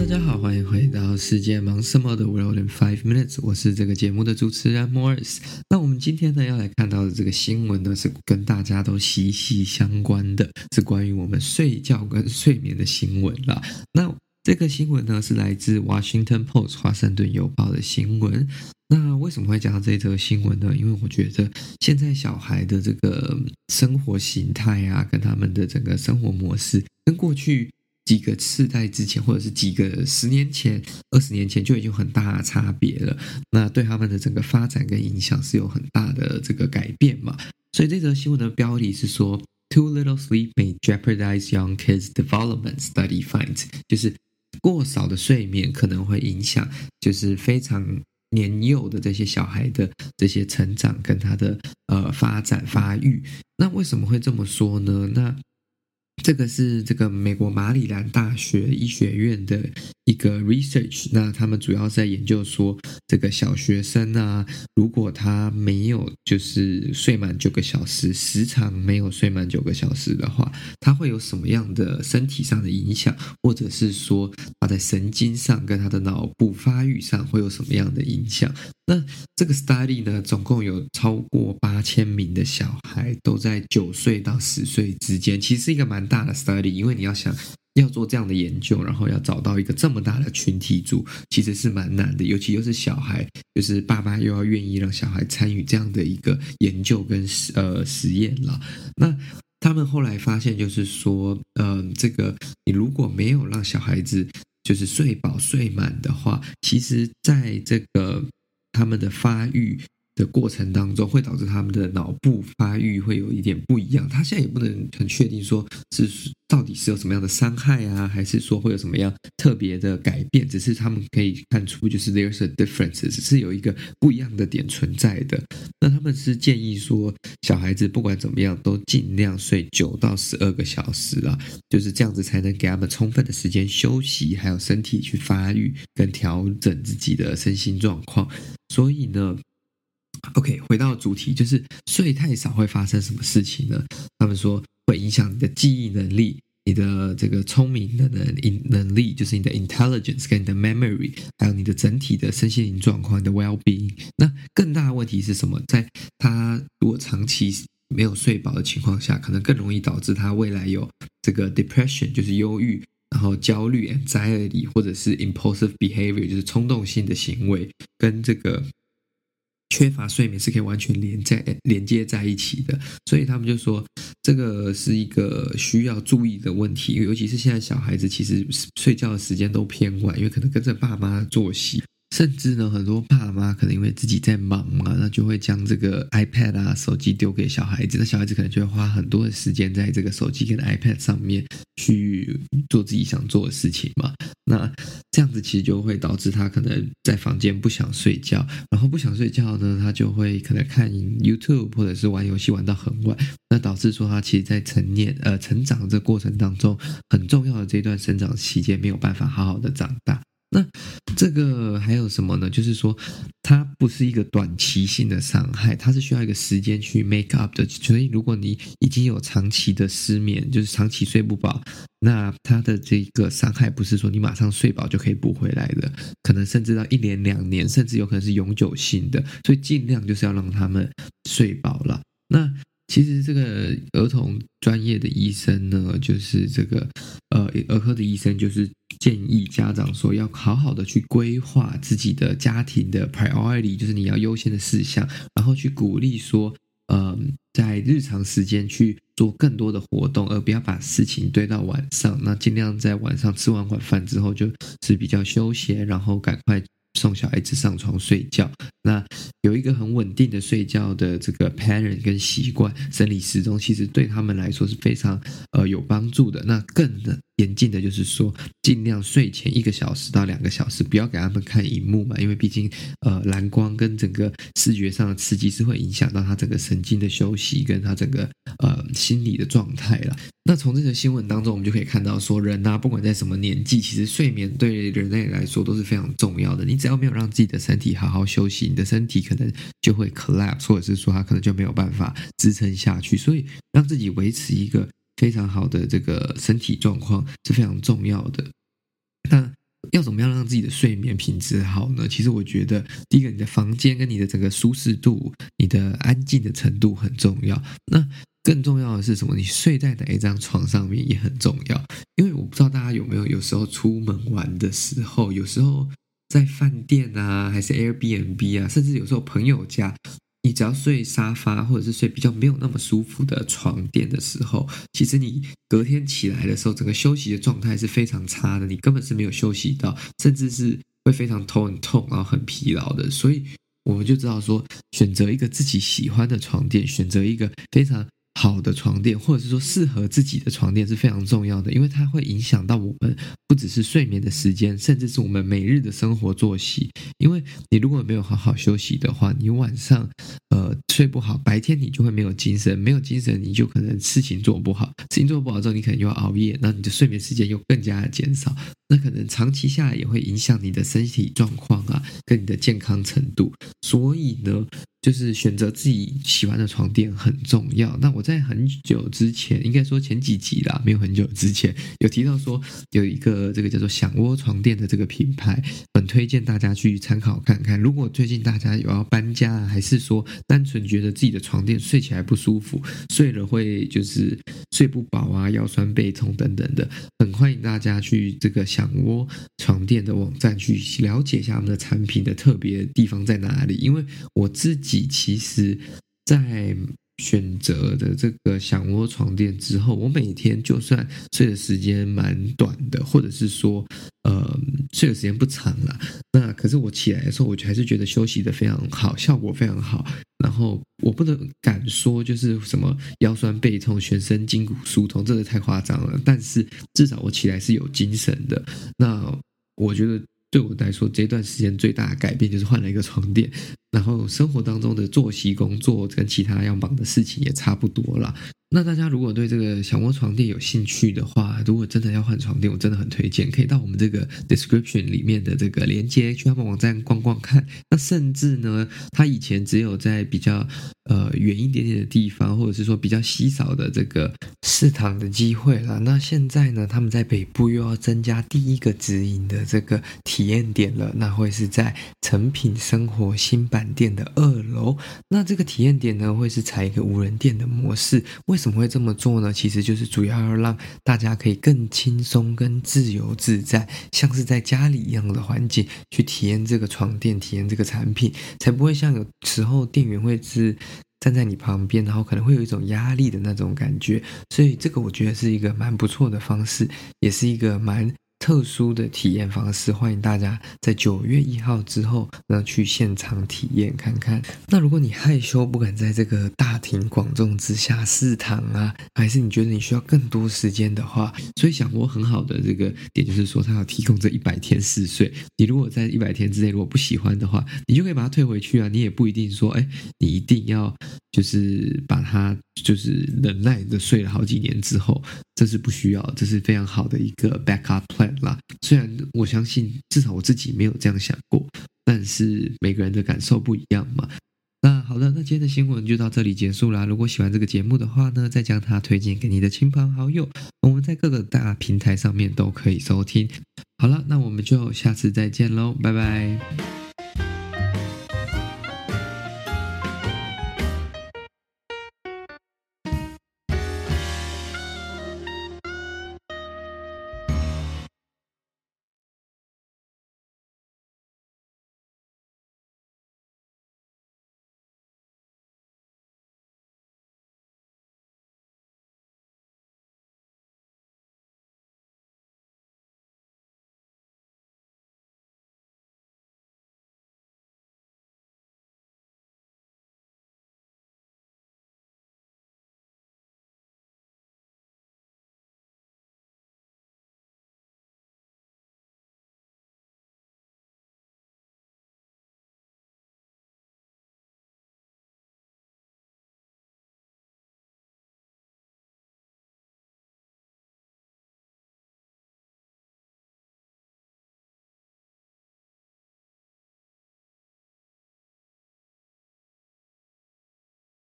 大家好，欢迎回到世界忙什么的 World in Five Minutes，我是这个节目的主持人 Morris。那我们今天呢要来看到的这个新闻呢，是跟大家都息息相关的，是关于我们睡觉跟睡眠的新闻了。那这个新闻呢是来自 Washington Post 华盛顿邮报的新闻。那为什么会讲到这则新闻呢？因为我觉得现在小孩的这个生活形态啊，跟他们的整个生活模式，跟过去。几个世代之前，或者是几个十年前、二十年前就已经很大的差别了。那对他们的整个发展跟影响是有很大的这个改变嘛？所以这则新闻的标题是说：“Too little sleep may jeopardize young kids' development.” Study finds，就是过少的睡眠可能会影响，就是非常年幼的这些小孩的这些成长跟他的呃发展发育。那为什么会这么说呢？那这个是这个美国马里兰大学医学院的一个 research，那他们主要是在研究说，这个小学生啊，如果他没有就是睡满九个小时，时常没有睡满九个小时的话，他会有什么样的身体上的影响，或者是说他在神经上跟他的脑部发育上会有什么样的影响？那这个 study 呢，总共有超过八千名的小孩，都在九岁到十岁之间，其实是一个蛮大的 study，因为你要想要做这样的研究，然后要找到一个这么大的群体组，其实是蛮难的，尤其又是小孩，就是爸妈又要愿意让小孩参与这样的一个研究跟呃实验了。那他们后来发现，就是说，嗯、呃，这个你如果没有让小孩子就是睡饱睡满的话，其实在这个他们的发育的过程当中，会导致他们的脑部发育会有一点不一样。他现在也不能很确定说是到底是有什么样的伤害啊，还是说会有什么样特别的改变。只是他们可以看出，就是 there's a difference，只是有一个不一样的点存在的。那他们是建议说，小孩子不管怎么样都尽量睡九到十二个小时啊，就是这样子才能给他们充分的时间休息，还有身体去发育跟调整自己的身心状况。所以呢，OK，回到主题，就是睡太少会发生什么事情呢？他们说会影响你的记忆能力、你的这个聪明的能能力，就是你的 intelligence 跟你的 memory，还有你的整体的身心灵状况、你的 well-being。那更大的问题是什么？在他如果长期没有睡饱的情况下，可能更容易导致他未来有这个 depression，就是忧郁。然后焦虑、anxiety 或者是 impulsive behavior，就是冲动性的行为，跟这个缺乏睡眠是可以完全连在连接在一起的。所以他们就说，这个是一个需要注意的问题，尤其是现在小孩子其实睡觉的时间都偏晚，因为可能跟着爸妈作息。甚至呢，很多爸妈可能因为自己在忙嘛，那就会将这个 iPad 啊、手机丢给小孩子，那小孩子可能就会花很多的时间在这个手机跟 iPad 上面去做自己想做的事情嘛。那这样子其实就会导致他可能在房间不想睡觉，然后不想睡觉呢，他就会可能看 YouTube 或者是玩游戏玩到很晚，那导致说他其实，在成年呃成长这过程当中，很重要的这段生长期间没有办法好好的长大。那这个还有什么呢？就是说，它不是一个短期性的伤害，它是需要一个时间去 make up 的。所以，如果你已经有长期的失眠，就是长期睡不饱，那它的这个伤害不是说你马上睡饱就可以补回来的，可能甚至到一年、两年，甚至有可能是永久性的。所以，尽量就是要让他们睡饱了。那其实这个儿童专业的医生呢，就是这个呃儿科的医生，就是建议家长说要好好的去规划自己的家庭的 priority，就是你要优先的事项，然后去鼓励说，嗯、在日常时间去做更多的活动，而不要把事情堆到晚上。那尽量在晚上吃完晚饭之后，就是比较休闲，然后赶快。送小孩子上床睡觉，那有一个很稳定的睡觉的这个 pattern 跟习惯，生理时钟其实对他们来说是非常呃有帮助的。那更严禁的就是说，尽量睡前一个小时到两个小时，不要给他们看荧幕嘛，因为毕竟呃蓝光跟整个视觉上的刺激是会影响到他整个神经的休息跟他整个呃心理的状态了。那从这个新闻当中，我们就可以看到说，人啊，不管在什么年纪，其实睡眠对人类来说都是非常重要的。你只要没有让自己的身体好好休息，你的身体可能就会 collapse，或者是说它可能就没有办法支撑下去。所以，让自己维持一个非常好的这个身体状况是非常重要的。那要怎么样让自己的睡眠品质好呢？其实我觉得，第一个，你的房间跟你的整个舒适度、你的安静的程度很重要。那更重要的是什么？你睡在哪一张床上面也很重要。因为我不知道大家有没有，有时候出门玩的时候，有时候在饭店啊，还是 Airbnb 啊，甚至有时候朋友家。你只要睡沙发，或者是睡比较没有那么舒服的床垫的时候，其实你隔天起来的时候，整个休息的状态是非常差的，你根本是没有休息到，甚至是会非常头很痛，然后很疲劳的。所以我们就知道说，选择一个自己喜欢的床垫，选择一个非常。好的床垫，或者是说适合自己的床垫是非常重要的，因为它会影响到我们不只是睡眠的时间，甚至是我们每日的生活作息。因为你如果没有好好休息的话，你晚上呃睡不好，白天你就会没有精神，没有精神你就可能事情做不好，事情做不好之后你可能又要熬夜，那你的睡眠时间又更加的减少，那可能长期下来也会影响你的身体状况啊，跟你的健康程度。所以呢。就是选择自己喜欢的床垫很重要。那我在很久之前，应该说前几集啦，没有很久之前有提到说有一个这个叫做享窝床垫的这个品牌，很推荐大家去参考看看。如果最近大家有要搬家，还是说单纯觉得自己的床垫睡起来不舒服，睡了会就是睡不饱啊，腰酸背痛等等的，很欢迎大家去这个享窝床垫的网站去了解一下他们的产品的特别地方在哪里。因为我自己。其实，在选择的这个享窝床垫之后，我每天就算睡的时间蛮短的，或者是说，呃，睡的时间不长了，那可是我起来的时候，我就还是觉得休息的非常好，效果非常好。然后我不能敢说就是什么腰酸背痛、全身筋骨疏痛，这个太夸张了。但是至少我起来是有精神的。那我觉得。对我来说，这段时间最大的改变就是换了一个床垫，然后生活当中的作息、工作跟其他要忙的事情也差不多了。那大家如果对这个小窝床垫有兴趣的话，如果真的要换床垫，我真的很推荐，可以到我们这个 description 里面的这个链接去他们网站逛逛看。那甚至呢，他以前只有在比较呃远一点点的地方，或者是说比较稀少的这个市场的机会了。那现在呢，他们在北部又要增加第一个直营的这个体验点了，那会是在诚品生活新板店的二楼。那这个体验点呢，会是采一个无人店的模式。为什么会这么做呢？其实就是主要要让大家可以更轻松、跟自由自在，像是在家里一样的环境去体验这个床垫、体验这个产品，才不会像有时候店员会是站在你旁边，然后可能会有一种压力的那种感觉。所以这个我觉得是一个蛮不错的方式，也是一个蛮。特殊的体验方式，欢迎大家在九月一号之后呢去现场体验看看。那如果你害羞不敢在这个大庭广众之下试躺啊，还是你觉得你需要更多时间的话，所以想过很好的这个点就是说，他要提供这一百天试睡。你如果在一百天之内如果不喜欢的话，你就可以把它退回去啊。你也不一定说，哎，你一定要就是把它就是忍耐的睡了好几年之后，这是不需要，这是非常好的一个 backup plan。啦，虽然我相信，至少我自己没有这样想过，但是每个人的感受不一样嘛。那好的，那今天的新闻就到这里结束啦。如果喜欢这个节目的话呢，再将它推荐给你的亲朋好友。我们在各个大平台上面都可以收听。好了，那我们就下次再见喽，拜拜。